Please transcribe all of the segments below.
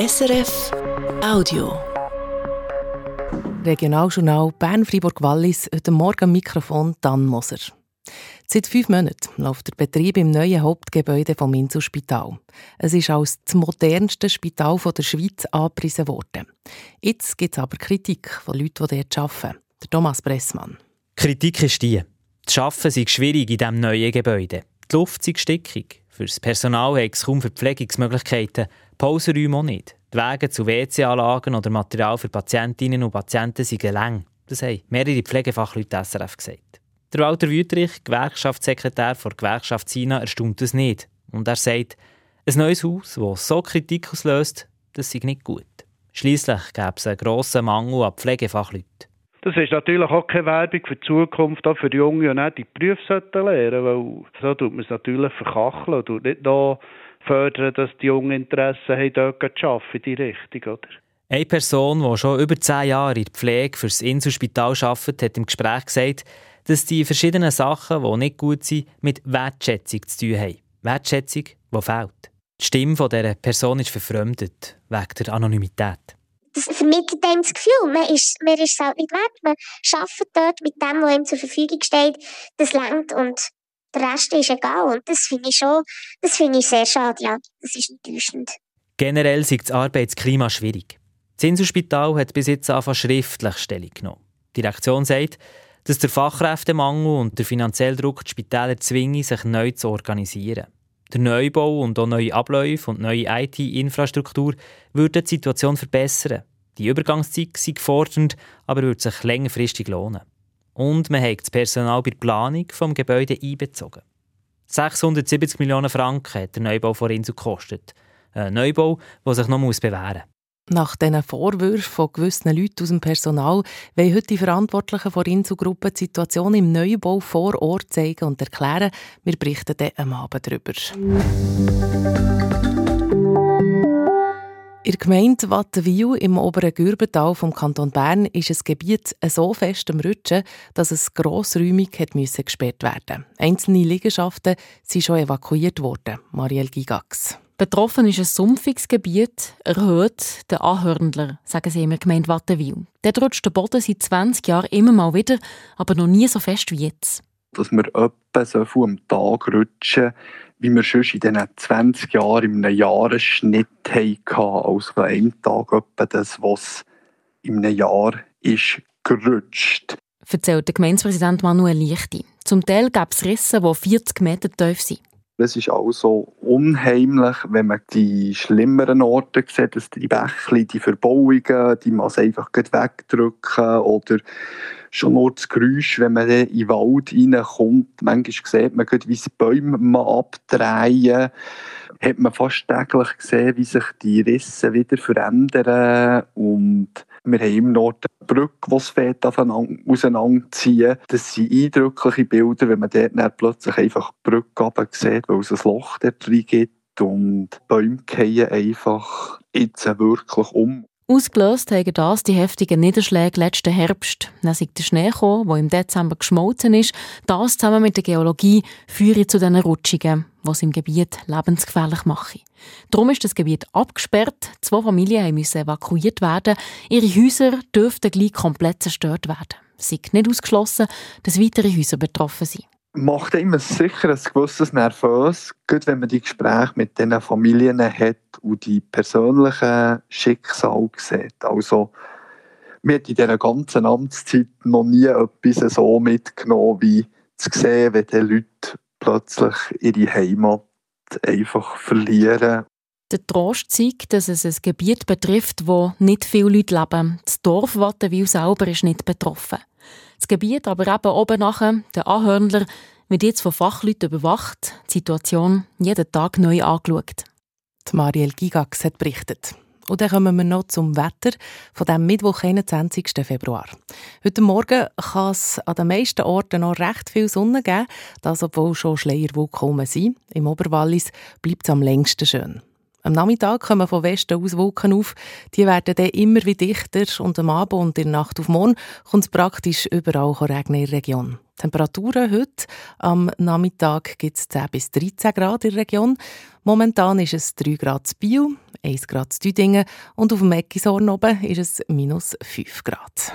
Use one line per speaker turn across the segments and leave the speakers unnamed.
SRF Audio.
Regionaljournal Bern-Fribourg-Wallis, heute Morgen am Mikrofon Dan Moser. Seit fünf Monaten läuft der Betrieb im neuen Hauptgebäude vom Inselspital. Es ist als das modernste Spital der Schweiz angepriesen worden. Jetzt gibt es aber Kritik von Leuten, die dort arbeiten. Der Thomas Bressmann.
Kritik ist die. Das Arbeiten sei schwierig in diesem neuen Gebäude. Die Luft sei stickig. Für das Personal hat es kaum Verpflegungsmöglichkeiten, Pausenräume auch nicht. Die Wege zu WC-Anlagen oder Material für Patientinnen und Patienten sind lang. Das haben mehrere Pflegefachleute SRF gesagt. Der Walter Wüterich, Gewerkschaftssekretär der Gewerkschaft Sina, erstaunt es nicht. Und er sagt, ein neues Haus, das so Kritik auslöst, das sei nicht gut. Schließlich gäbe es einen grossen Mangel an Pflegefachleuten.
Das ist natürlich auch keine Werbung für die Zukunft, auch für die Jungen ja nicht die Berufe lernen weil so tut man es natürlich verkacheln und nicht noch fördern, dass die Jungen Interesse haben, dort zu arbeiten, in die Richtung, oder?
Eine Person, die schon über zehn Jahre in der Pflege für das Inselspital arbeitet, hat im Gespräch gesagt, dass die verschiedenen Sachen, die nicht gut sind, mit Wertschätzung zu tun haben. Wertschätzung, die fehlt. Die Stimme dieser Person ist verfremdet, wegen der Anonymität.
Das vermittelt einem das Gefühl, man ist, man ist es halt nicht wert. Man arbeitet dort mit dem, was ihm zur Verfügung steht. Das längt und der Rest ist egal. Und das finde ich schon, das finde ich sehr schade, ja. Das ist enttäuschend.
Generell ist das Arbeitsklima schwierig. Das Inselspital hat bis jetzt einfach schriftlich Stellung genommen. Die Direktion sagt, dass der Fachkräftemangel und der finanzielle Druck die Spitäler zwingen, sich neu zu organisieren. Der Neubau und auch neue Abläufe und neue IT-Infrastruktur würden die Situation verbessern. Die Übergangszeit sei fordernd, aber würde sich längerfristig lohnen. Und man hat das Personal bei der Planung des Gebäudes einbezogen. 670 Millionen Franken hat der Neubau vor Insel gekostet. Ein Neubau, der sich noch bewähren muss.
Nach diesen Vorwürfen von gewissen Leuten aus dem Personal wollen heute die Verantwortlichen der Inselgruppe die Situation im Neubau vor Ort zeigen und erklären. Wir berichten dann am Abend darüber. In der Gemeinde Wattenwil im oberen Gürbental vom Kanton Bern ist ein Gebiet so fest am Rutschen, dass es grossräumig hat gesperrt werden Einzelne Liegenschaften sind schon evakuiert worden. Marielle Gigax.
Betroffen ist ein sumpfiges Gebiet, erhöht der Anhörndler, sagen sie in der Gemeinde Wattenwil. Dort rutscht der Boden seit 20 Jahren immer mal wieder, aber noch nie so fest wie jetzt.
Dass wir etwa so viel am Tag rutschen, wie wir schon in diesen 20 Jahren in einem Jahresschnitt hatten. Also an einem Tag etwa das, was in einem Jahr ist gerutscht.
Erzählt der Gemeindepräsident Manuel Lichti. Zum Teil gab es Risse, die 40 Meter tief sind.
Es ist also unheimlich, wenn man die schlimmeren Orte sieht, dass die Bächli, die Verbauungen, die man einfach wegdrücken oder schon nur das Geräusch, wenn man in den Wald reinkommt. Manchmal sieht man, wie die Bäume abdrehen. Hat man fast täglich gesehen, wie sich die Risse wieder verändern und wir haben im Norden eine Brücke, die das Fett auseinanderziehen. Das sind eindrückliche Bilder, wenn man dort dann plötzlich einfach die Brücke sieht, weil es ein Loch dort drin gibt und Bäume fallen einfach jetzt wirklich um.
Ausgelöst haben das die heftigen Niederschläge letzten Herbst. Dann ist der Schnee gekommen, der im Dezember geschmolzen ist. Das zusammen mit der Geologie führt zu diesen Rutschungen, die es im Gebiet lebensgefährlich machen. Darum ist das Gebiet abgesperrt. Zwei Familien mussten evakuiert werden. Ihre Häuser dürften gleich komplett zerstört werden. Es ist nicht ausgeschlossen, dass weitere Häuser betroffen sind
macht immer sicher ein gewisses Nervös, gerade wenn man die Gespräche mit diesen Familien hat und die persönlichen Schicksale sieht. Also, mir hat in dieser ganzen Amtszeit noch nie etwas so mitgenommen, wie zu sehen, wenn die Leute plötzlich ihre Heimat einfach verlieren.
Der Trost zeigt, dass es ein Gebiet betrifft, wo nicht viele Leute leben. Das Dorf Wattenwil selber ist nicht betroffen. Das Gebiet aber eben oben nachher, der Anhörnler, wird jetzt von Fachleuten überwacht, die Situation jeden Tag neu angeschaut.
Die Marielle Gigax hat berichtet. Und dann kommen wir noch zum Wetter von dem Mittwoch, 21. Februar. Heute Morgen kann es an den meisten Orten noch recht viel Sonne geben, das obwohl schon Schleierwolken sind. Im Oberwallis bleibt es am längsten schön. Am Nachmittag kommen von Westen aus Wolken auf. Die werden dann immer wie dichter und am Abend und in der Nacht auf morgen kommt es praktisch überall regnen in der Region. Temperaturen heute am Nachmittag gibt es 10 bis 13 Grad in der Region. Momentan ist es 3 Grad zu Biel, 1 Grad zu Düdingen und auf dem Eckishorn oben ist es minus 5 Grad.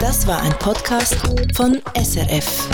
Das war ein Podcast von SRF.